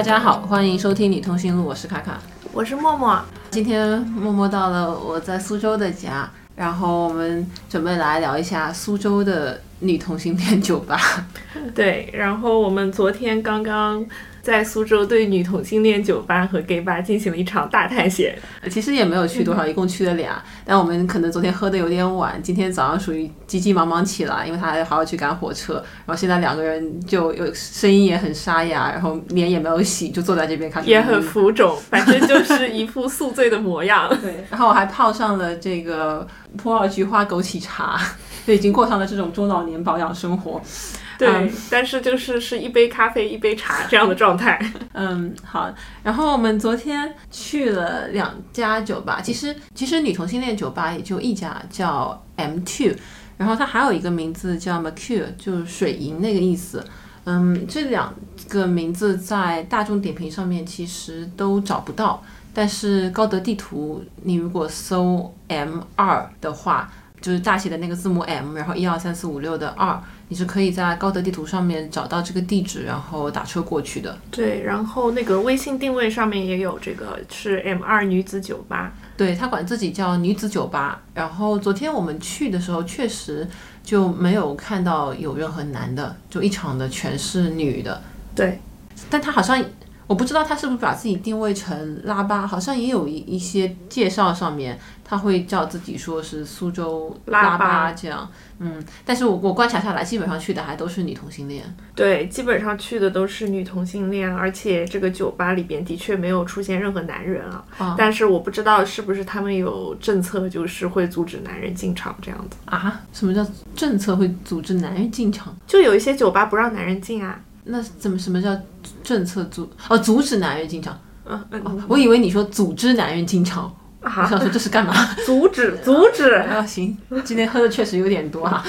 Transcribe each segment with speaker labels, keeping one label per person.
Speaker 1: 大家好，欢迎收听《女通讯录》，我是卡卡，
Speaker 2: 我是默默。
Speaker 1: 今天默默到了我在苏州的家，然后我们准备来聊一下苏州的女同性恋酒吧。
Speaker 2: 对，然后我们昨天刚刚。在苏州对女同性恋酒吧和 gay 吧进行了一场大探险，
Speaker 1: 其实也没有去多少，一共去了俩。但我们可能昨天喝的有点晚，今天早上属于急急忙忙起来，因为他还还要去赶火车。然后现在两个人就有声音也很沙哑，然后脸也没有洗，就坐在这边看。
Speaker 2: 也很浮肿，反正就是一副宿醉的模样。
Speaker 1: 对，然后我还泡上了这个普洱菊花枸杞茶，就已经过上了这种中老年保养生活。
Speaker 2: 对，但是就是是一杯咖啡一杯茶这样的状态。
Speaker 1: 嗯，好。然后我们昨天去了两家酒吧，其实其实女同性恋酒吧也就一家，叫 M Two，然后它还有一个名字叫 Mercure，就是水银那个意思。嗯，这两个名字在大众点评上面其实都找不到，但是高德地图你如果搜 M 二的话，就是大写的那个字母 M，然后一二三四五六的二。你是可以在高德地图上面找到这个地址，然后打车过去的。
Speaker 2: 对，然后那个微信定位上面也有这个是 M 二女子酒吧，
Speaker 1: 对他管自己叫女子酒吧。然后昨天我们去的时候，确实就没有看到有任何男的，就一场的全是女的。
Speaker 2: 对，
Speaker 1: 但他好像我不知道他是不是把自己定位成拉巴，好像也有一一些介绍上面他会叫自己说是苏州拉巴这样。嗯，但是我我观察下来，基本上去的还都是女同性恋。
Speaker 2: 对，基本上去的都是女同性恋，而且这个酒吧里边的确没有出现任何男人啊。啊。但是我不知道是不是他们有政策，就是会阻止男人进场这样子
Speaker 1: 啊？什么叫政策会阻止男人进场？
Speaker 2: 就有一些酒吧不让男人进啊。
Speaker 1: 那怎么什么叫政策阻？哦，阻止男人进场。嗯嗯。我以为你说组织男人进场。我想说这是干嘛？
Speaker 2: 阻止，阻止。
Speaker 1: 啊，行，今天喝的确实有点多哈。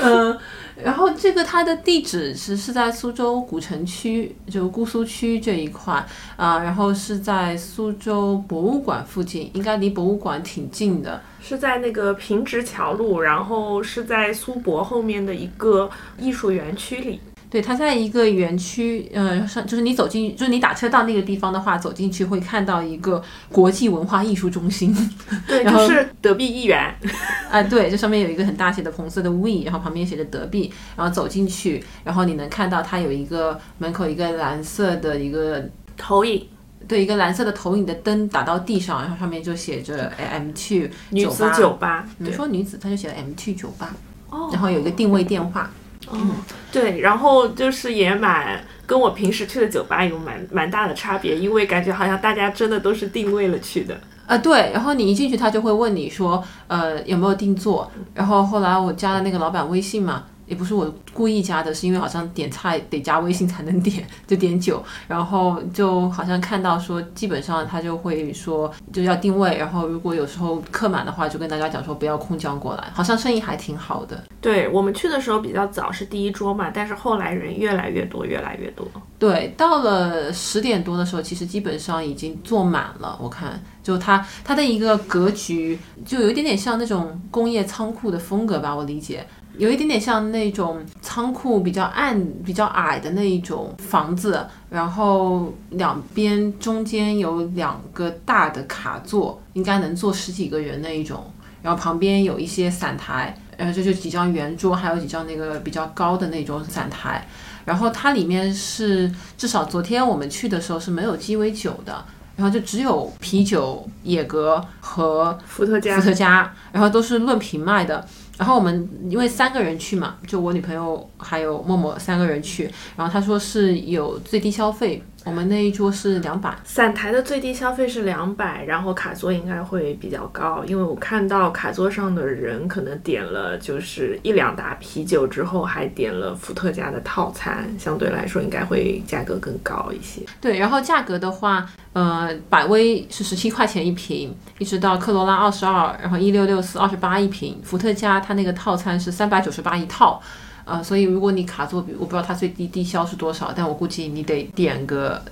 Speaker 1: 嗯，然后这个它的地址是是在苏州古城区，就姑苏区这一块啊，然后是在苏州博物馆附近，应该离博物馆挺近的。
Speaker 2: 是在那个平直桥路，然后是在苏博后面的一个艺术园区里。
Speaker 1: 对，它在一个园区，呃，上就是你走进，就是你打车到那个地方的话，走进去会看到一个国际文化艺术中心。
Speaker 2: 对，就是德币一元。
Speaker 1: 啊，对，这上面有一个很大写的红色的 V，然后旁边写着德币，然后走进去，然后你能看到它有一个门口一个蓝色的一个
Speaker 2: 投影，
Speaker 1: 对，一个蓝色的投影的灯打到地上，然后上面就写着 M Two
Speaker 2: 女子酒吧。
Speaker 1: 你说女子，它就写了 M Two 酒吧。哦。然后有一个定位电话。
Speaker 2: 嗯，对，然后就是也蛮跟我平时去的酒吧有蛮蛮大的差别，因为感觉好像大家真的都是定位了去的。
Speaker 1: 啊，对，然后你一进去，他就会问你说，呃，有没有定做？然后后来我加了那个老板微信嘛。也不是我故意加的，是因为好像点菜得加微信才能点，就点酒，然后就好像看到说，基本上他就会说就要定位，然后如果有时候客满的话，就跟大家讲说不要空降过来，好像生意还挺好的。
Speaker 2: 对我们去的时候比较早，是第一桌嘛，但是后来人越来越多，越来越多。
Speaker 1: 对，到了十点多的时候，其实基本上已经坐满了。我看，就它它的一个格局，就有一点点像那种工业仓库的风格吧，我理解。有一点点像那种仓库比较暗、比较矮的那一种房子，然后两边中间有两个大的卡座，应该能坐十几个人那一种。然后旁边有一些散台，然后这就几张圆桌，还有几张那个比较高的那种散台。然后它里面是至少昨天我们去的时候是没有鸡尾酒的，然后就只有啤酒、野格和
Speaker 2: 伏特加，
Speaker 1: 伏特加，然后都是论瓶卖的。然后我们因为三个人去嘛，就我女朋友还有默默三个人去，然后他说是有最低消费。我们那一桌是两百，
Speaker 2: 散台的最低消费是两百，然后卡座应该会比较高，因为我看到卡座上的人可能点了就是一两打啤酒之后，还点了伏特加的套餐，相对来说应该会价格更高一些。
Speaker 1: 对，然后价格的话，呃，百威是十七块钱一瓶，一直到科罗拉二十二，然后一六六四二十八一瓶，伏特加它那个套餐是三百九十八一套。啊，所以如果你卡座，比我不知道它最低低消是多少，但我估计你得点个，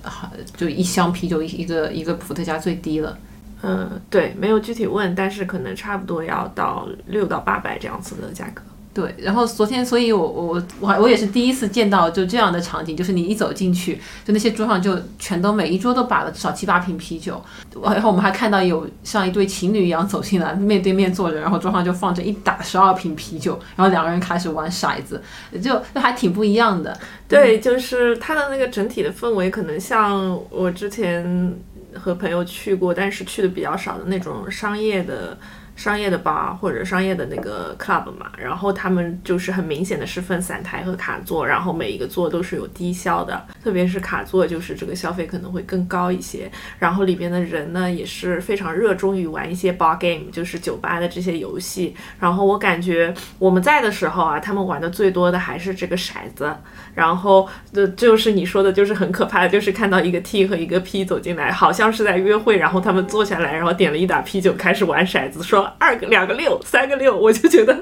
Speaker 1: 就一箱啤酒一一个一个伏特加最低了。
Speaker 2: 嗯，对，没有具体问，但是可能差不多要到六到八百这样子的价格。
Speaker 1: 对，然后昨天，所以我我我我也是第一次见到就这样的场景，就是你一走进去，就那些桌上就全都每一桌都摆了至少七八瓶啤酒，然后我们还看到有像一对情侣一样走进来，面对面坐着，然后桌上就放着一打十二瓶啤酒，然后两个人开始玩骰子，就就还挺不一样的。
Speaker 2: 对，就是它的那个整体的氛围，可能像我之前和朋友去过，但是去的比较少的那种商业的。商业的 bar 或者商业的那个 club 嘛，然后他们就是很明显的是分散台和卡座，然后每一个座都是有低消的，特别是卡座就是这个消费可能会更高一些。然后里边的人呢也是非常热衷于玩一些 bar game，就是酒吧的这些游戏。然后我感觉我们在的时候啊，他们玩的最多的还是这个骰子。然后这就是你说的，就是很可怕的，就是看到一个 T 和一个 P 走进来，好像是在约会，然后他们坐下来，然后点了一打啤酒，开始玩骰子，说二个两个六，三个六，我就觉得，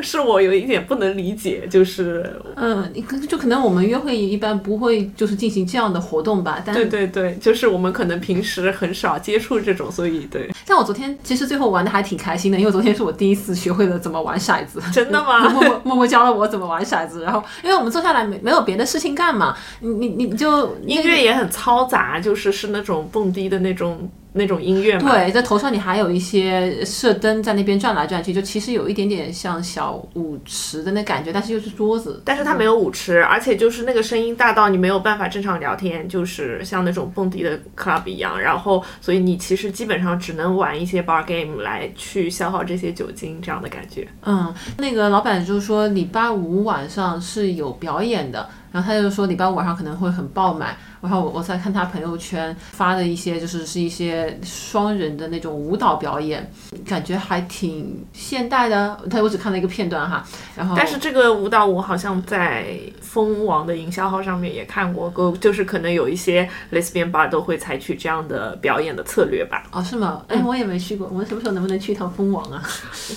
Speaker 2: 是我有一点不能理解，就是
Speaker 1: 嗯，就可能我们约会一般不会就是进行这样的活动吧，但
Speaker 2: 对对对，就是我们可能平时很少接触这种，所以对。
Speaker 1: 但我昨天其实最后玩的还挺开心的，因为昨天是我第一次学会了怎么玩骰子，
Speaker 2: 真的吗？
Speaker 1: 默默默默教了我怎么玩骰子，然后因为我们坐下来没。没有别的事情干嘛？你你你就
Speaker 2: 音乐也很嘈杂，就是是那种蹦迪的那种那种音乐嘛。
Speaker 1: 对，在头上你还有一些射灯在那边转来转去，就其实有一点点像小舞池的那感觉，但是又是桌子。
Speaker 2: 但是它没有舞池，而且就是那个声音大到你没有办法正常聊天，就是像那种蹦迪的 club 一样。然后，所以你其实基本上只能玩一些 bar game 来去消耗这些酒精，这样的感觉。
Speaker 1: 嗯，那个老板就说礼拜五晚上是有表演。的，然后他就说礼拜五晚上可能会很爆满。然后我我在看他朋友圈发的一些，就是是一些双人的那种舞蹈表演，感觉还挺现代的。他我只看了一个片段哈，然后
Speaker 2: 但是这个舞蹈我好像在蜂王的营销号上面也看过，就是可能有一些 lesbian bar 都会采取这样的表演的策略吧。
Speaker 1: 哦，是吗？哎，我也没去过，我们什么时候能不能去一趟蜂王啊？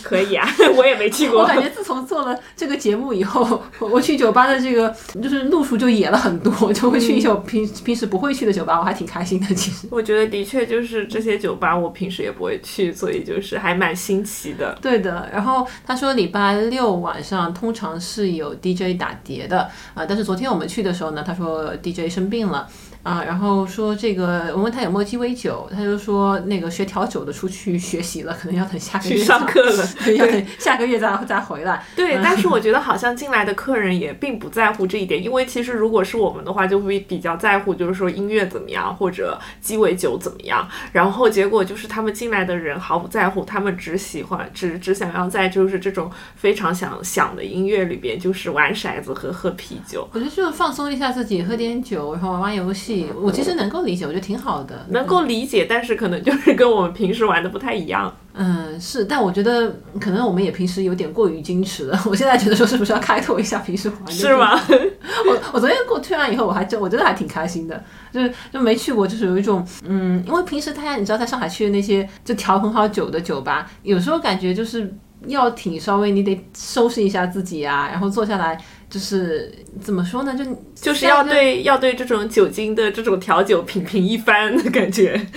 Speaker 2: 可以啊，我也没去过。
Speaker 1: 我感觉自从做了这个节目以后，我去酒吧的这个就是路数就野了很多，就会去一些我平。平时不会去的酒吧，我还挺开心的。其实
Speaker 2: 我觉得的确就是这些酒吧，我平时也不会去，所以就是还蛮新奇的。
Speaker 1: 对的。然后他说礼拜六晚上通常是有 DJ 打碟的啊，但是昨天我们去的时候呢，他说 DJ 生病了。啊，然后说这个，我问他有没有鸡尾酒，他就说那个学调酒的出去学习了，可能要等下个月
Speaker 2: 上课了，
Speaker 1: 要等下个月再再回来。
Speaker 2: 对，但是我觉得好像进来的客人也并不在乎这一点，因为其实如果是我们的话，就会比较在乎，就是说音乐怎么样或者鸡尾酒怎么样。然后结果就是他们进来的人毫不在乎，他们只喜欢只只想要在就是这种非常想想的音乐里边，就是玩骰子和喝啤酒。
Speaker 1: 我觉得就是放松一下自己，喝点酒，然后玩玩游戏。我其实能够理解，我觉得挺好的。
Speaker 2: 能够理解，但是可能就是跟我们平时玩的不太一样。
Speaker 1: 嗯，是，但我觉得可能我们也平时有点过于矜持了。我现在觉得说是不是要开拓一下平时玩？
Speaker 2: 是吗？
Speaker 1: 我我昨天过去完以后，我还真我真的还挺开心的，就是就没去过，就是有一种嗯，因为平时大家你知道在上海去的那些就调很好酒的酒吧，有时候感觉就是要挺稍微你得收拾一下自己啊，然后坐下来。就是怎么说呢？就
Speaker 2: 就是要对要对这种酒精的这种调酒品评一番的感觉。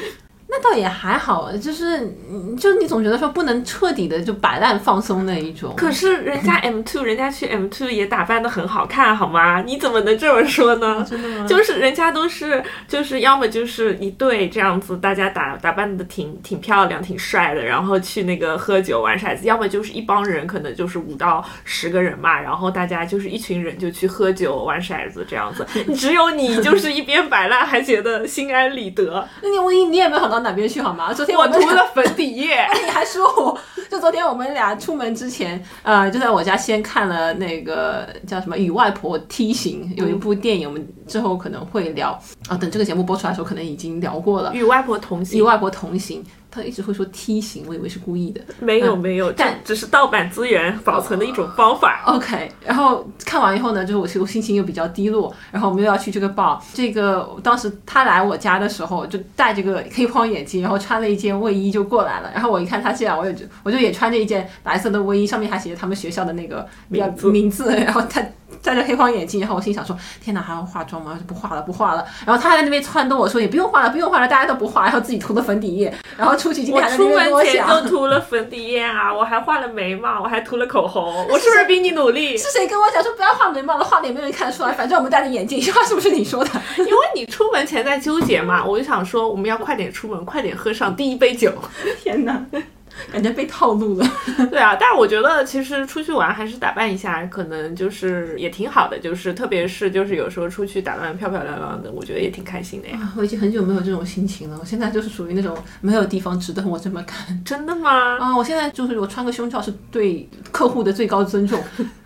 Speaker 1: 那倒也还好，就是就你总觉得说不能彻底的就摆烂放松那一种。
Speaker 2: 可是人家 M two，人家去 M two 也打扮的很好看，好吗？你怎么能这么说
Speaker 1: 呢？真的吗？
Speaker 2: 就是人家都是就是要么就是一对这样子，大家打打扮的挺挺漂亮、挺帅的，然后去那个喝酒玩骰子；要么就是一帮人，可能就是五到十个人嘛，然后大家就是一群人就去喝酒玩骰子这样子。只有你就是一边摆烂还觉得心安理得。
Speaker 1: 那你我你你也没有想到。哪边去好吗？昨天
Speaker 2: 我涂了粉底液，
Speaker 1: 你还说我就昨天我们俩出门之前，呃，就在我家先看了那个叫什么《与外婆梯形》，有一部电影，我们之后可能会聊啊。等这个节目播出来的时候，可能已经聊过了，《
Speaker 2: 与外婆同行》，
Speaker 1: 与外婆同行。他一直会说梯形，我以为是故意的。
Speaker 2: 没有没有，但只是盗版资源保存的一种方法。
Speaker 1: OK，然后看完以后呢，就是我其实心情又比较低落，然后我们又要去这个 bar。这个当时他来我家的时候，就戴着个黑框眼镜，然后穿了一件卫衣就过来了。然后我一看他这样，我也就我就也穿着一件白色的卫衣，上面还写着他们学校的那个名字名字。然后他戴着黑框眼镜，然后我心想说：天哪，还要化妆吗？就不化了，不化了。然后他还在那边撺掇我说：也不用化了，不用化了，大家都不化，然后自己涂的粉底液，然后出去今天
Speaker 2: 我
Speaker 1: 还在那
Speaker 2: 出门
Speaker 1: 边跟我
Speaker 2: 前
Speaker 1: 讲
Speaker 2: 就。涂了粉底液啊，我还画了眉毛，我还涂了口红，我是不是 比你努力？
Speaker 1: 是谁跟我讲说不要画眉毛了？画了也没有人看得出来，反正我们戴着眼镜，这话是不是你说的？
Speaker 2: 因为你出门前在纠结嘛，我就想说我们要快点出门，快点喝上第一杯酒。
Speaker 1: 天哪，感觉被套路了。
Speaker 2: 对啊，但是我觉得其实出去玩还是打扮一下，可能就是也挺好的，就是特别是就是有时候出去打扮漂漂亮亮的，我觉得也挺开心的呀。
Speaker 1: 啊我已经很久没有这种心情了。我现在就是属于那种没有地方值得我这么干
Speaker 2: 真的吗？
Speaker 1: 啊！我现在就是我穿个胸罩是对客户的最高尊重。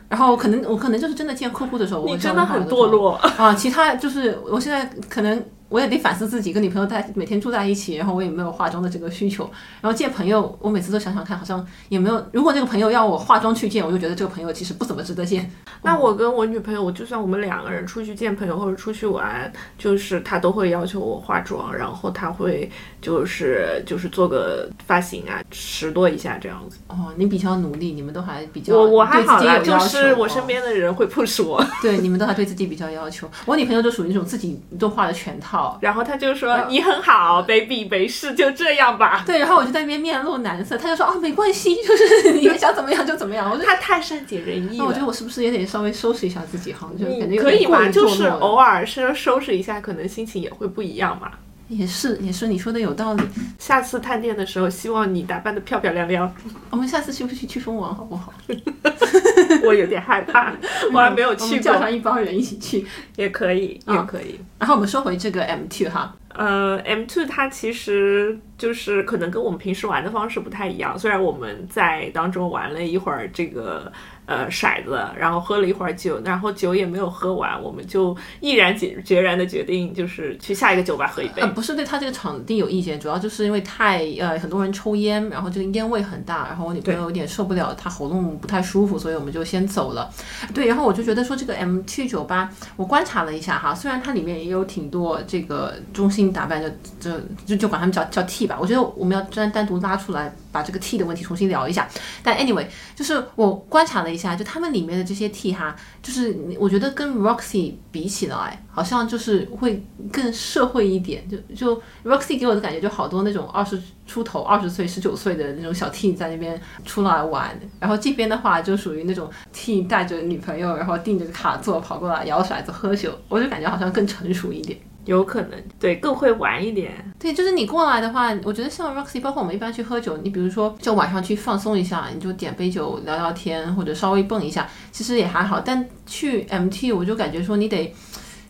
Speaker 1: 然后可能我可能就是真的见客户的时候，我
Speaker 2: 真的很堕落。
Speaker 1: 啊！其他就是我现在可能我也得反思自己，跟女朋友在每天住在一起，然后我也没有化妆的这个需求。然后见朋友，我每次都想想看，好像也没有。如果那个朋友要我化妆去见，我就觉得这个朋友其实不怎么值得见。
Speaker 2: 那我跟我女朋友，我就算我们两个人出去见朋友或者出去玩，就是她都会要求我化妆，然后她会就是就是做个发型啊，拾掇一下这样子。
Speaker 1: 哦，你比较努力，你们都还比较
Speaker 2: 我我还好啦，就是我
Speaker 1: 哦
Speaker 2: 身边的人会 push 我，
Speaker 1: 对你们都还对自己比较要求。我女朋友就属于那种自己都化了全套。
Speaker 2: 然后他就说你很好，baby，没事，就这样吧。
Speaker 1: 对，然后我就在那边面露难色，他就说啊，没关系，就是你们想怎么样就怎么样。我说
Speaker 2: 他太善解人意了。
Speaker 1: 那我觉得我是不是也得稍微收拾一下自己哈？就感觉
Speaker 2: 可以嘛，
Speaker 1: 有点过于
Speaker 2: 就是偶尔是收拾一下，可能心情也会不一样嘛。
Speaker 1: 也是也是你说的有道理。
Speaker 2: 下次探店的时候，希望你打扮的漂漂亮亮。
Speaker 1: 我们下次去不去去蜂王好不好？
Speaker 2: 我有点害怕，我还没有去
Speaker 1: 叫上一帮人一起去。
Speaker 2: 也可以，
Speaker 1: 啊
Speaker 2: 也可以。
Speaker 1: 然后我们说回这个 M two 哈，
Speaker 2: 呃，M two 它其实就是可能跟我们平时玩的方式不太一样。虽然我们在当中玩了一会儿这个呃骰子，然后喝了一会儿酒，然后酒也没有喝完，我们就毅然决决然的决定就是去下一个酒吧喝一杯。
Speaker 1: 呃，不是对他这个场地有意见，主要就是因为太呃很多人抽烟，然后这个烟味很大，然后我女朋友有点受不了，她喉咙不太舒服，所以我们就先走了。对，然后我就觉得说这个 M T 酒吧，我观察了一下哈，虽然它里面也有挺多这个中性打扮，的就就就管他们叫叫 T 吧，我觉得我们要单单独拉出来把这个 T 的问题重新聊一下。但 anyway，就是我观察了一下，就他们里面的这些 T 哈，就是我觉得跟 Roxy 比起来，好像就是会更社会一点。就就 Roxy 给我的感觉就好多那种二十出头、二十岁、十九岁的那种小 T 在那边出来玩，然后这边的话就属于那种 T 带着女朋友，然后订着卡座跑过来摇骰子喝酒，我就感觉好像更成熟一点。
Speaker 2: 有可能对更会玩一点。
Speaker 1: 对，就是你过来的话，我觉得像 Roxy，包括我们一般去喝酒，你比如说就晚上去放松一下，你就点杯酒聊聊天，或者稍微蹦一下，其实也还好。但去 MT，我就感觉说你得。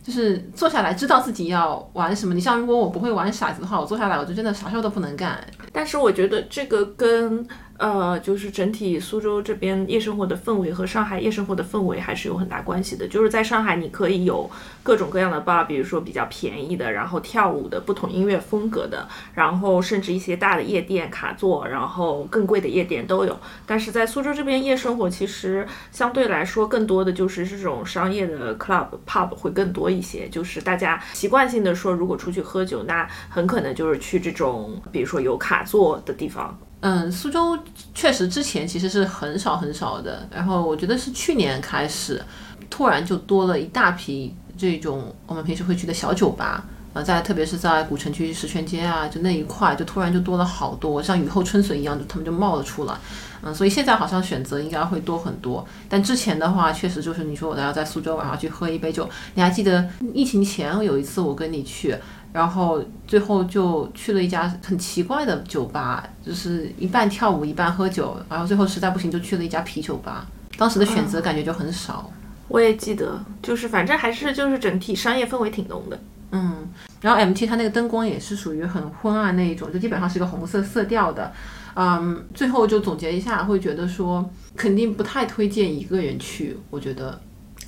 Speaker 1: 就是坐下来知道自己要玩什么。你像如果我不会玩骰子的话，我坐下来我就真的啥事儿都不能干。
Speaker 2: 但是我觉得这个跟呃，就是整体苏州这边夜生活的氛围和上海夜生活的氛围还是有很大关系的。就是在上海，你可以有各种各样的 bar，比如说比较便宜的，然后跳舞的不同音乐风格的，然后甚至一些大的夜店卡座，然后更贵的夜店都有。但是在苏州这边夜生活其实相对来说更多的就是这种商业的 club pub 会更多一些，就是大家习惯性的说，如果出去喝酒，那很可能就是去这种比如说有卡座的地方。
Speaker 1: 嗯，苏州确实之前其实是很少很少的，然后我觉得是去年开始，突然就多了一大批这种我们平时会去的小酒吧。呃，在特别是在古城区石泉街啊，就那一块，就突然就多了好多，像雨后春笋一样，就他们就冒了出来。嗯，所以现在好像选择应该会多很多。但之前的话，确实就是你说我要在苏州晚上去喝一杯酒，你还记得疫情前有一次我跟你去，然后最后就去了一家很奇怪的酒吧，就是一半跳舞一半喝酒，然后最后实在不行就去了一家啤酒吧。当时的选择感觉就很少。
Speaker 2: 我也记得，就是反正还是就是整体商业氛围挺浓的。
Speaker 1: 嗯，然后 MT 它那个灯光也是属于很昏暗那一种，就基本上是一个红色色调的。嗯，最后就总结一下，会觉得说肯定不太推荐一个人去，我觉得。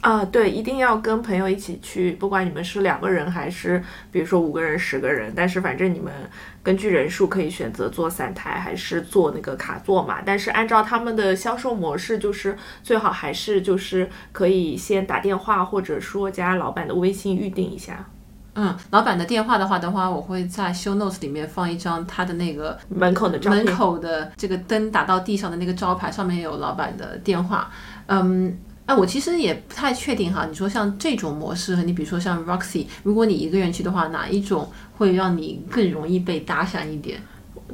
Speaker 2: 啊，对，一定要跟朋友一起去，不管你们是两个人还是比如说五个人、十个人，但是反正你们根据人数可以选择坐散台还是坐那个卡座嘛。但是按照他们的销售模式，就是最好还是就是可以先打电话或者说加老板的微信预定一下。
Speaker 1: 嗯，老板的电话的话的话，我会在 show notes 里面放一张他的那个
Speaker 2: 门口的照。
Speaker 1: 门口的这个灯打到地上的那个招牌，上面有老板的电话。嗯，哎，我其实也不太确定哈。你说像这种模式，你比如说像 Roxy，如果你一个人去的话，哪一种会让你更容易被搭讪一点？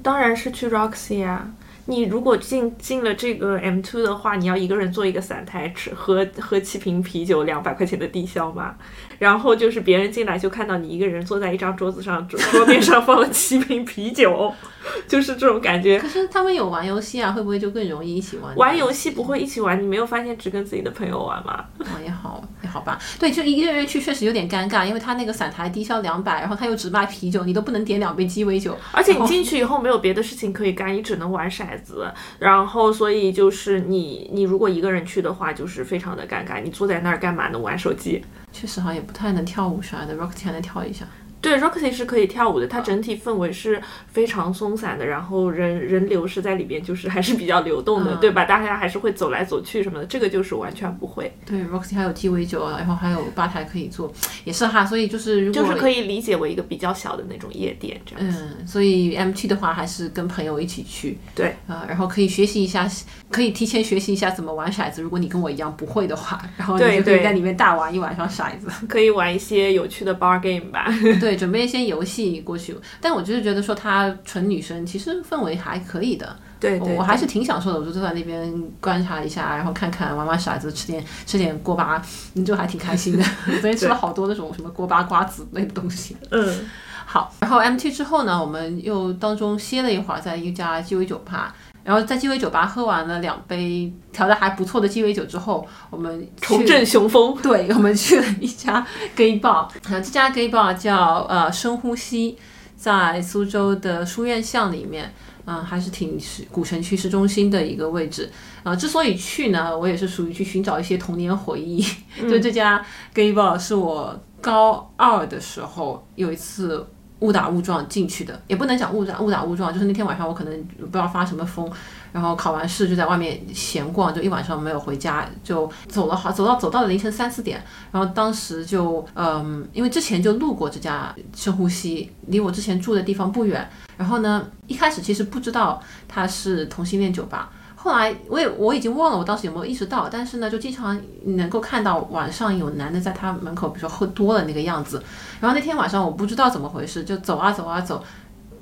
Speaker 2: 当然是去 Roxy 啊。你如果进进了这个 M2 的话，你要一个人做一个散台，吃喝喝七瓶啤酒，两百块钱的低消吗。然后就是别人进来就看到你一个人坐在一张桌子上，桌桌面上放了七瓶啤酒，就是这种感觉。
Speaker 1: 可是他们有玩游戏啊，会不会就更容易一起玩？
Speaker 2: 玩游戏不会一起玩，你没有发现只跟自己的朋友玩吗？
Speaker 1: 啊，也好也好吧。对，就一个人去确实有点尴尬，因为他那个散台低消两百，然后他又只卖啤酒，你都不能点两杯鸡尾酒。
Speaker 2: 而且你进去以后没有别的事情可以干，你只能玩骰子。然后所以就是你你如果一个人去的话，就是非常的尴尬。你坐在那儿干嘛呢？玩手机。
Speaker 1: 确实好像，也不太能跳舞啥的，Rocky 还能跳一下。
Speaker 2: 对，Roxy 是可以跳舞的，它整体氛围是非常松散的，然后人人流是在里边，就是还是比较流动的，对吧？大家还是会走来走去什么的，这个就是完全不会。
Speaker 1: 对，Roxy 还有鸡尾酒，然后还有吧台可以坐，也是哈。所以就是如果
Speaker 2: 就是可以理解为一个比较小的那种夜店这样。
Speaker 1: 嗯，所以 MT 的话还是跟朋友一起去。
Speaker 2: 对
Speaker 1: 啊，然后可以学习一下，可以提前学习一下怎么玩骰子。如果你跟我一样不会的话，然后你就可以在里面大玩一晚上骰子。
Speaker 2: 可以玩一些有趣的 bar game 吧。
Speaker 1: 对，准备一些游戏。过去，但我就是觉得说她纯女生，其实氛围还可以的。
Speaker 2: 对，
Speaker 1: 我还是挺享受的。我就坐在那边观察一下，然后看看玩玩骰子，吃点吃点锅巴，你就还挺开心的。昨天吃了好多那种什么锅巴瓜子类的东西。
Speaker 2: 嗯，
Speaker 1: 好。然后 MT 之后呢，我们又当中歇了一会儿，在一家鸡尾酒吧。然后在鸡尾酒吧喝完了两杯调的还不错的鸡尾酒之后，我们
Speaker 2: 重振雄风。
Speaker 1: 对，我们去了一家 gay bar，这家 gay bar 叫呃深呼吸，在苏州的书院巷里面，嗯，还是挺是古城区市中心的一个位置。啊，之所以去呢，我也是属于去寻找一些童年回忆。就这家 gay bar 是我高二的时候有一次。误打误撞进去的，也不能讲误打误打误撞，就是那天晚上我可能不知道发什么疯，然后考完试就在外面闲逛，就一晚上没有回家，就走了好走到走到了凌晨三四点，然后当时就嗯，因为之前就路过这家深呼吸，离我之前住的地方不远，然后呢一开始其实不知道它是同性恋酒吧。后来我也我已经忘了我当时有没有意识到，但是呢，就经常能够看到晚上有男的在他门口，比如说喝多了那个样子。然后那天晚上我不知道怎么回事，就走啊走啊走，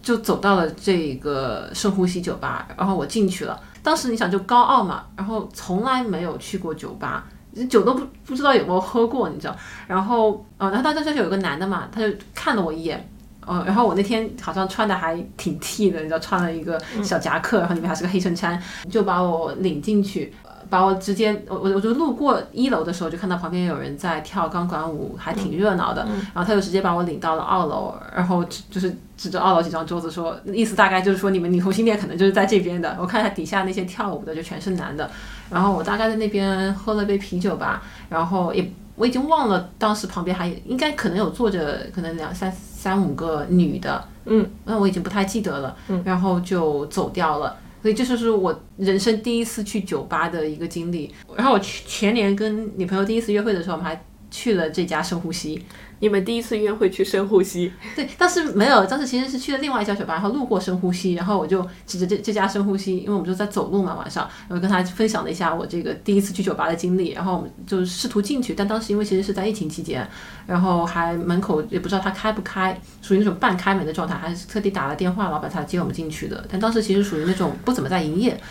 Speaker 1: 就走到了这个深呼吸酒吧，然后我进去了。当时你想就高傲嘛，然后从来没有去过酒吧，酒都不不知道有没有喝过，你知道。然后啊，然后当时就是有个男的嘛，他就看了我一眼。哦，然后我那天好像穿的还挺 T 的，你知道，穿了一个小夹克，然后里面还是个黑衬衫，就把我领进去，把我直接，我我我就路过一楼的时候，就看到旁边有人在跳钢管舞，还挺热闹的，然后他就直接把我领到了二楼，然后就是指着二楼几张桌子说，意思大概就是说你们女同性恋可能就是在这边的，我看下底下那些跳舞的就全是男的，然后我大概在那边喝了杯啤酒吧，然后也。我已经忘了当时旁边还应该可能有坐着可能两三三五个女的，
Speaker 2: 嗯，
Speaker 1: 那我已经不太记得了，嗯，然后就走掉了，所以这就是我人生第一次去酒吧的一个经历。然后我去前年跟女朋友第一次约会的时候，我们还去了这家深呼吸。
Speaker 2: 你们第一次约会去深呼吸？
Speaker 1: 对，当时没有，当时其实是去了另外一家酒吧，然后路过深呼吸，然后我就指着这这家深呼吸，因为我们就在走路嘛，晚上，然后跟他分享了一下我这个第一次去酒吧的经历，然后我们就试图进去，但当时因为其实是在疫情期间，然后还门口也不知道他开不开，属于那种半开门的状态，还是特地打了电话，老板才接我们进去的，但当时其实属于那种不怎么在营业。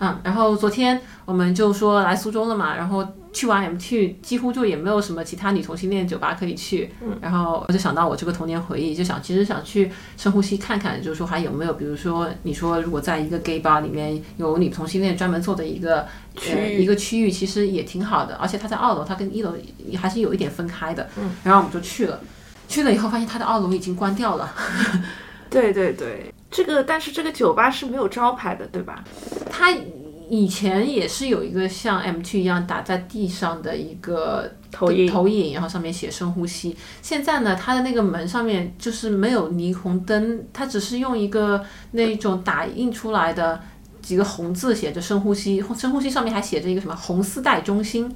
Speaker 1: 嗯，然后昨天我们就说来苏州了嘛，然后去完 M T，几乎就也没有什么其他女同性恋酒吧可以去。嗯，然后我就想到我这个童年回忆，就想其实想去深呼吸看看，就是说还有没有，比如说你说如果在一个 gay bar 里面有女同性恋专门做的一个呃一个区域，其实也挺好的，而且它在二楼，它跟一楼还是有一点分开的。嗯，然后我们就去了，去了以后发现它的二楼已经关掉了。
Speaker 2: 对对对。这个，但是这个酒吧是没有招牌的，对吧？
Speaker 1: 它以前也是有一个像 M T 一样打在地上的一个
Speaker 2: 投影，
Speaker 1: 投影，然后上面写深呼吸。现在呢，它的那个门上面就是没有霓虹灯，它只是用一个那种打印出来的几个红字写着深呼吸，深呼吸上面还写着一个什么红丝带中心。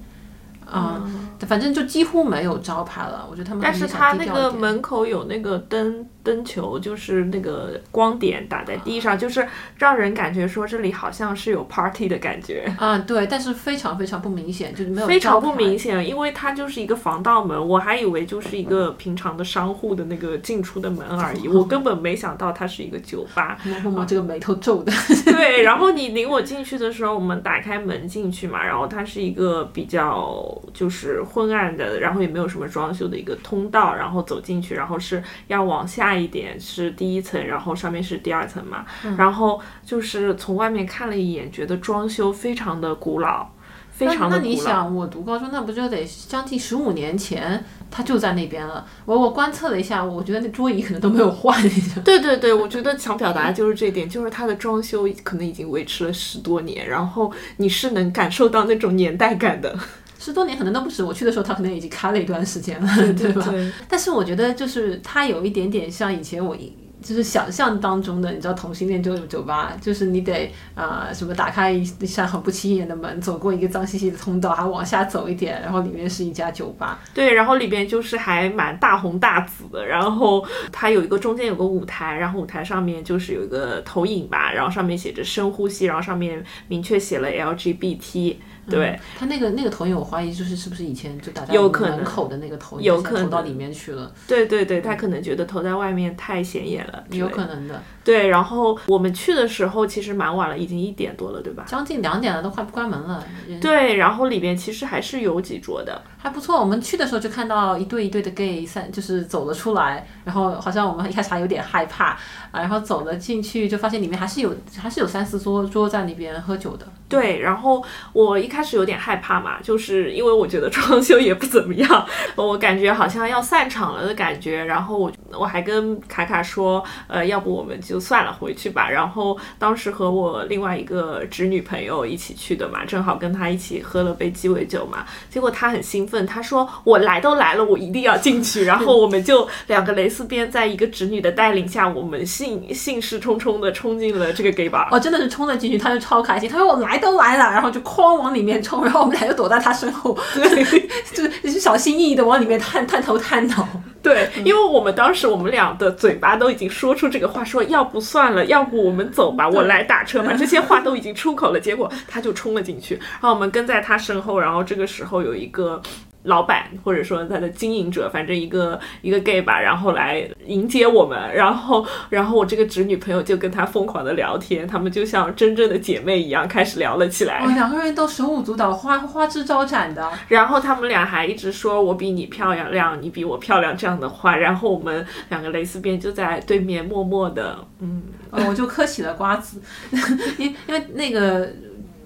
Speaker 1: 啊，反正就几乎没有招牌了。我觉得他们
Speaker 2: 但是他那个门口有那个灯灯球，就是那个光点打在地上，就是让人感觉说这里好像是有 party 的感觉。
Speaker 1: 嗯，对，但是非常非常不明显，就是没有
Speaker 2: 非常不明显，因为它就是一个防盗门，我还以为就是一个平常的商户的那个进出的门而已，我根本没想到它是一个酒吧。
Speaker 1: 默默默这个眉头皱的，
Speaker 2: 对，然后你领我进去的时候，我们打开门进去嘛，然后它是一个比较就是昏暗的，然后也没有什么装修的一个通道，然后走进去，然后是要往下一点是第一层，然后上面是第二层嘛，然后就是从外面看了一眼，觉得装修非常的古老，非常
Speaker 1: 那
Speaker 2: 的古老。
Speaker 1: 那你想，我读高中那不就得将近十五年前，它就在那边了。我我观测了一下，我觉得那桌椅可能都没有换，
Speaker 2: 对对对，我觉得想表达的就是这点，就是它的装修可能已经维持了十多年，然后你是能感受到那种年代感的，
Speaker 1: 十多年可能都不止。我去的时候，他可能已经开了一段时间了，对吧？
Speaker 2: 对
Speaker 1: 但是我觉得就是它有一点点像以前我一就是想象当中的，你知道同性恋就酒吧，就是你得啊、呃什么打开一一扇很不起眼的门，走过一个脏兮兮的通道，还往下走一点，然后里面是一家酒吧。
Speaker 2: 对，然后里边就是还蛮大红大紫的，然后它有一个中间有个舞台，然后舞台上面就是有一个投影吧，然后上面写着深呼吸，然后上面明确写了 LGBT，对，
Speaker 1: 他那个那个投影，我怀疑就是是不是以前就大家
Speaker 2: 有可能
Speaker 1: 门口的那个投影，
Speaker 2: 有可
Speaker 1: 能投到里面去了，
Speaker 2: 对对对，他可能觉得投在外面太显眼了，
Speaker 1: 有可能的。
Speaker 2: 对，然后我们去的时候其实蛮晚了，已经一点多了，对吧？
Speaker 1: 将近两点了，都快关门了。
Speaker 2: 对，然后里边其实还是有几桌的，
Speaker 1: 还不错，我们去的时候就看到一对一对的 gay 三，就是走了出来，然后好像我们一开始还有点害怕啊，然后走了进去就发现里面还是有还是有三四桌桌在那边喝酒的。
Speaker 2: 对，然后我一开始有点害怕嘛，就是因为我觉得装修也不怎么样，我感觉好像要散场了的感觉。然后我我还跟卡卡说，呃，要不我们就算了，回去吧。然后当时和我另外一个侄女朋友一起去的嘛，正好跟她一起喝了杯鸡尾酒嘛。结果她很兴奋，她说我来都来了，我一定要进去。然后我们就两个蕾丝边，在一个侄女的带领下，我们兴兴势冲冲的冲进了这个 gay bar。
Speaker 1: 哦，真的是冲了进去，他就超开心，他说我来都来了，然后就哐往里面冲，然后我们俩就躲在他身后，对，就是就是小心翼翼的往里面探探头探脑。
Speaker 2: 对，因为我们当时我们俩的嘴巴都已经说出这个话，说要不算了，要不我们走吧，我来打车吧，这些话都已经出口了。结果他就冲了进去，然后我们跟在他身后，然后这个时候有一个。老板或者说他的经营者，反正一个一个 gay 吧，然后来迎接我们，然后然后我这个侄女朋友就跟他疯狂的聊天，他们就像真正的姐妹一样开始聊了起来。
Speaker 1: 哦，两个人都手舞足蹈，花 花枝招展的。
Speaker 2: 然后他们俩还一直说我比你漂亮，你比我漂亮这样的话。然后我们两个蕾丝边就在对面默默的，嗯，
Speaker 1: 呃，我就嗑起了瓜子，因因为那个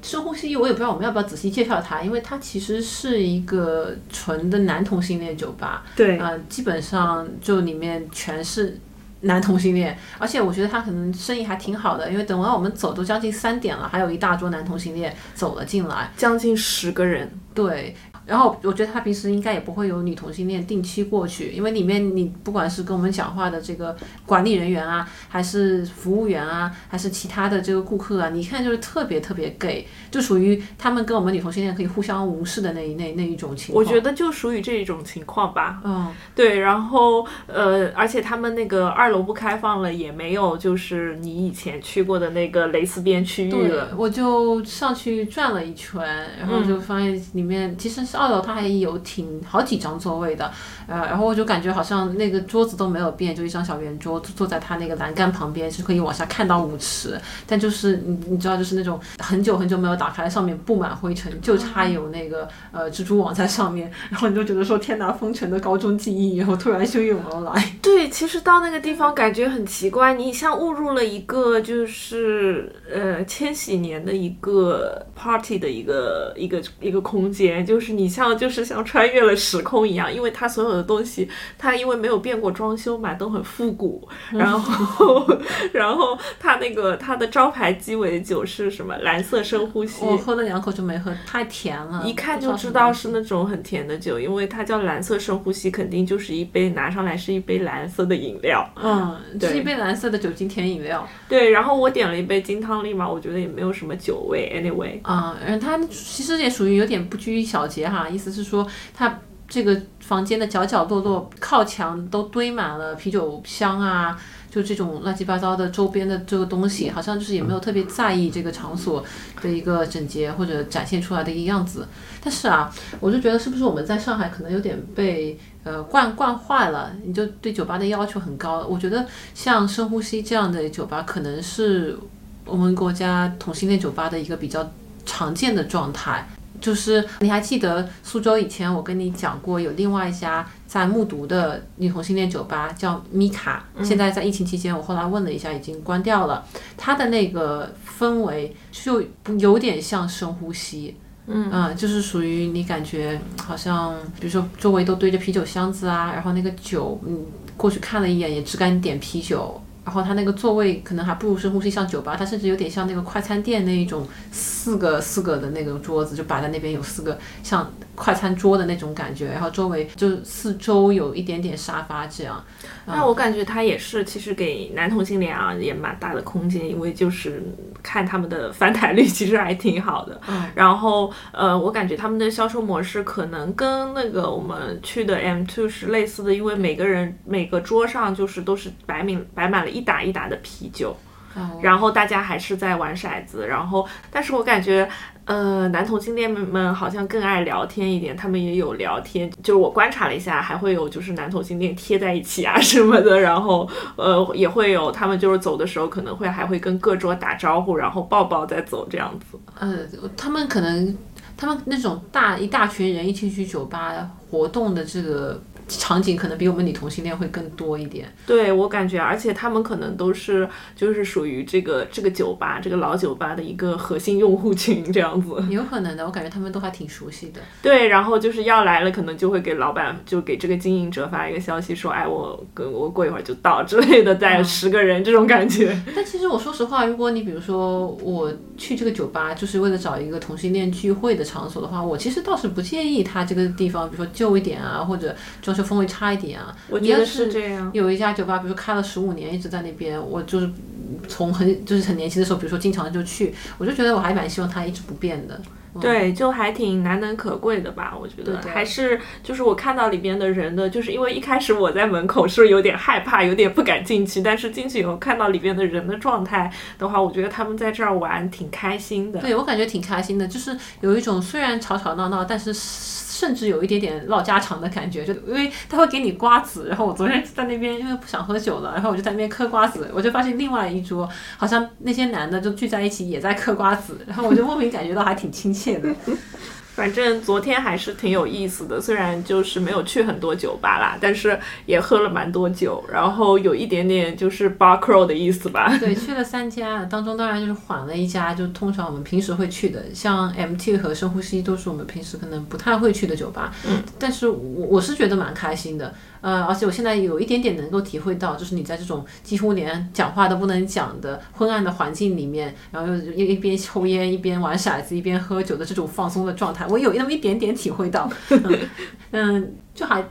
Speaker 1: 深呼吸，我也不知道我们要不要仔细介绍它，因为它其实是一个纯的男同性恋酒吧，
Speaker 2: 对
Speaker 1: 呃，基本上就里面全是。男同性恋，而且我觉得他可能生意还挺好的，因为等完我们走都将近三点了，还有一大桌男同性恋走了进来，
Speaker 2: 将近十个人。
Speaker 1: 对，然后我觉得他平时应该也不会有女同性恋定期过去，因为里面你不管是跟我们讲话的这个管理人员啊，还是服务员啊，还是其他的这个顾客啊，你一看就是特别特别 gay，就属于他们跟我们女同性恋可以互相无视的那一那那一种情况。
Speaker 2: 我觉得就属于这一种情况吧。
Speaker 1: 嗯，
Speaker 2: 对，然后呃，而且他们那个二楼不开放了，也没有就是你以前去过的那个蕾丝边区域
Speaker 1: 对
Speaker 2: 了。，
Speaker 1: 我就上去转了一圈，然后就发现里面其实是二楼，它还有挺好几张座位的，呃，然后我就感觉好像那个桌子都没有变，就一张小圆桌，坐在它那个栏杆旁边是可以往下看到舞池，但就是你你知道，就是那种很久很久没有打开，上面布满灰尘，就差有那个呃蜘蛛网在上面，然后你就觉得说天哪，封尘的高中记忆，然后突然汹涌而来。
Speaker 2: 对，其实到那个地方感觉很奇怪，你像误入了一个就是呃千禧年的一个 party 的一个一个一个空间，就是你像就是像穿越了时空一样，因为它所有的东西，它因为没有变过装修嘛，都很复古，然后 然后它那个它的招牌鸡尾酒是什么？蓝色深呼吸。
Speaker 1: 我喝了两口就没喝，太甜了，
Speaker 2: 一看就知道是那种很甜的酒，因为它叫蓝色深呼吸，肯定就是一杯拿上来是一杯蓝色的饮料。
Speaker 1: 嗯，
Speaker 2: 对
Speaker 1: 是一杯蓝色的酒精甜饮料。
Speaker 2: 对，然后我点了一杯金汤力嘛，我觉得也没有什么酒味。Anyway，
Speaker 1: 啊、嗯，它其实也属于有点不拘小节哈，意思是说它这个房间的角角落落、靠墙都堆满了啤酒箱啊。就这种乱七八糟的周边的这个东西，好像就是也没有特别在意这个场所的一个整洁或者展现出来的一个样子。但是啊，我就觉得是不是我们在上海可能有点被呃惯惯坏了？你就对酒吧的要求很高。我觉得像深呼吸这样的酒吧，可能是我们国家同性恋酒吧的一个比较常见的状态。就是你还记得苏州以前我跟你讲过，有另外一家在木渎的女同性恋酒吧叫米卡，现在在疫情期间，我后来问了一下，已经关掉了。它的那个氛围就有点像深呼吸，嗯，就是属于你感觉好像，比如说周围都堆着啤酒箱子啊，然后那个酒，嗯，过去看了一眼也只敢点啤酒。然后它那个座位可能还不如深呼吸像酒吧，它甚至有点像那个快餐店那一种四个四个的那个桌子，就摆在那边有四个像快餐桌的那种感觉。然后周围就四周有一点点沙发这样。
Speaker 2: 那我感觉它也是，其实给男同性恋啊也蛮大的空间，因为就是看他们的翻台率其实还挺好的。
Speaker 1: 嗯。
Speaker 2: 然后呃，我感觉他们的销售模式可能跟那个我们去的 M Two 是类似的，因为每个人每个桌上就是都是摆满摆满了。一打一打的啤酒，然后大家还是在玩骰子，然后，但是我感觉，呃，男同性恋们好像更爱聊天一点，他们也有聊天，就是我观察了一下，还会有就是男同性恋贴在一起啊什么的，然后，呃，也会有他们就是走的时候可能会还会跟各桌打招呼，然后抱抱再走这样子。
Speaker 1: 呃，他们可能他们那种大一大群人一起去酒吧活动的这个。场景可能比我们女同性恋会更多一点，
Speaker 2: 对我感觉，而且他们可能都是就是属于这个这个酒吧这个老酒吧的一个核心用户群这样子，
Speaker 1: 有可能的，我感觉他们都还挺熟悉的。
Speaker 2: 对，然后就是要来了，可能就会给老板就给这个经营者发一个消息说，哎，我跟我过一会儿就到之类的，带十个人这种感觉。
Speaker 1: 但其实我说实话，如果你比如说我去这个酒吧就是为了找一个同性恋聚会的场所的话，我其实倒是不介意他这个地方，比如说旧一点啊，或者装。就风味差一点啊，
Speaker 2: 我觉得是这样。
Speaker 1: 有一家酒吧，比如说开了十五年，一直在那边，我就是从很就是很年轻的时候，比如说经常就去，我就觉得我还蛮希望它一直不变的。
Speaker 2: 对，就还挺难能可贵的吧？我觉得还是就是我看到里边的人的，就是因为一开始我在门口是有点害怕，有点不敢进去，但是进去以后看到里边的人的状态的话，我觉得他们在这儿玩挺开心的。
Speaker 1: 对我感觉挺开心的，就是有一种虽然吵吵闹闹，但是。甚至有一点点唠家常的感觉，就因为他会给你瓜子，然后我昨天在那边因为不想喝酒了，然后我就在那边嗑瓜子，我就发现另外一桌好像那些男的就聚在一起也在嗑瓜子，然后我就莫名感觉到还挺亲切的。
Speaker 2: 反正昨天还是挺有意思的，虽然就是没有去很多酒吧啦，但是也喝了蛮多酒，然后有一点点就是 bar crawl 的意思吧。
Speaker 1: 对，去了三家，当中当然就是缓了一家，就通常我们平时会去的，像 MT 和深呼吸都是我们平时可能不太会去的酒吧。
Speaker 2: 嗯，
Speaker 1: 但是我我是觉得蛮开心的。呃，而且我现在有一点点能够体会到，就是你在这种几乎连讲话都不能讲的昏暗的环境里面，然后又一边抽烟一边玩骰子一边喝酒的这种放松的状态，我有那么一点点体会到。嗯，就还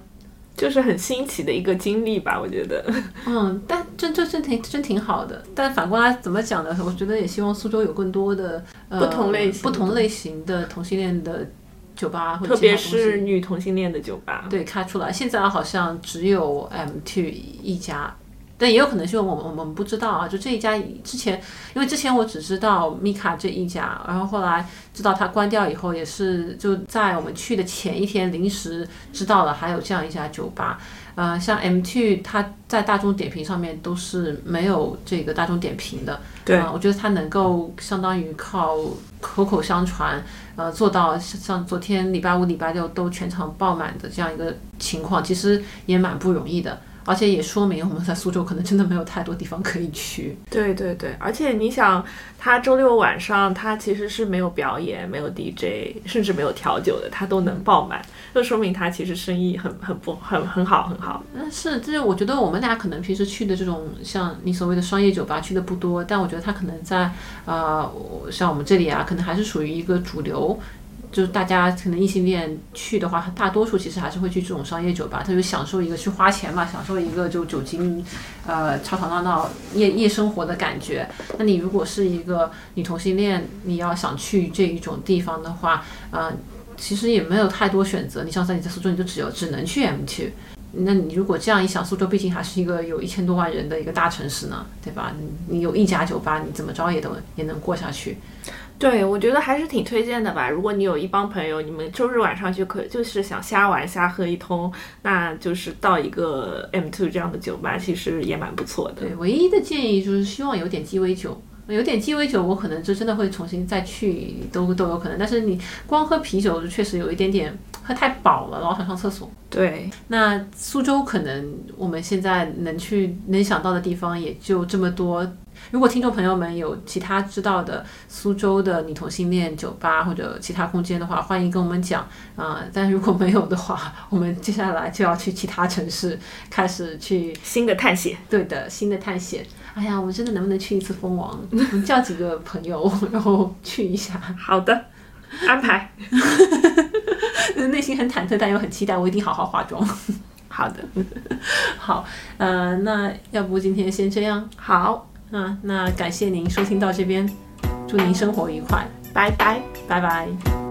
Speaker 2: 就是很新奇的一个经历吧，我觉得。
Speaker 1: 嗯，但真真真挺真挺好的。但反过来怎么讲呢？我觉得也希望苏州有更多的呃
Speaker 2: 不同类型
Speaker 1: 不同类型的同性恋的。酒吧，
Speaker 2: 特别是女同性恋的酒吧，
Speaker 1: 对，开出来。现在好像只有 M Two 一家，但也有可能是我们我们不知道啊。就这一家之前，因为之前我只知道米卡这一家，然后后来知道它关掉以后，也是就在我们去的前一天临时知道了还有这样一家酒吧。呃，像 M Two，它在大众点评上面都是没有这个大众点评的。
Speaker 2: 对，
Speaker 1: 我觉得它能够相当于靠口口相传，呃，做到像昨天礼拜五、礼拜六都全场爆满的这样一个情况，其实也蛮不容易的。而且也说明我们在苏州可能真的没有太多地方可以去。
Speaker 2: 对对对，而且你想，他周六晚上他其实是没有表演、没有 DJ，甚至没有调酒的，他都能爆满，就说明他其实生意很很不很很好很好。
Speaker 1: 嗯，是，就是我觉得我们俩可能平时去的这种像你所谓的商业酒吧去的不多，但我觉得他可能在呃像我们这里啊，可能还是属于一个主流。就是大家可能异性恋去的话，大多数其实还是会去这种商业酒吧，他就享受一个去花钱嘛，享受一个就酒精，呃，吵吵闹闹夜夜生活的感觉。那你如果是一个女同性恋，你要想去这一种地方的话，呃，其实也没有太多选择。你像在你在苏州，你就只有只能去 M 区。那你如果这样一想，苏州毕竟还是一个有一千多万人的一个大城市呢，对吧？你你有一家酒吧，你怎么着也都也能过下去。
Speaker 2: 对，我觉得还是挺推荐的吧。如果你有一帮朋友，你们周日晚上就可就是想瞎玩瞎喝一通，那就是到一个 M two 这样的酒吧，其实也蛮不错的。
Speaker 1: 对，唯一的建议就是希望有点鸡尾酒。有点鸡尾酒，我可能就真的会重新再去，都都有可能。但是你光喝啤酒，确实有一点点喝太饱了，老想上厕所。
Speaker 2: 对，
Speaker 1: 那苏州可能我们现在能去能想到的地方也就这么多。如果听众朋友们有其他知道的苏州的女同性恋酒吧或者其他空间的话，欢迎跟我们讲啊。但如果没有的话，我们接下来就要去其他城市开始去
Speaker 2: 新的探险。
Speaker 1: 对的，新的探险。哎呀，我们真的能不能去一次蜂王？我们叫几个朋友，然后去一下。
Speaker 2: 好的，安排。
Speaker 1: 内心很忐忑，但又很期待。我一定好好化妆。
Speaker 2: 好的，
Speaker 1: 好，呃，那要不今天先这样？
Speaker 2: 好，
Speaker 1: 那那感谢您收听到这边，祝您生活愉快，
Speaker 2: 拜拜，
Speaker 1: 拜拜。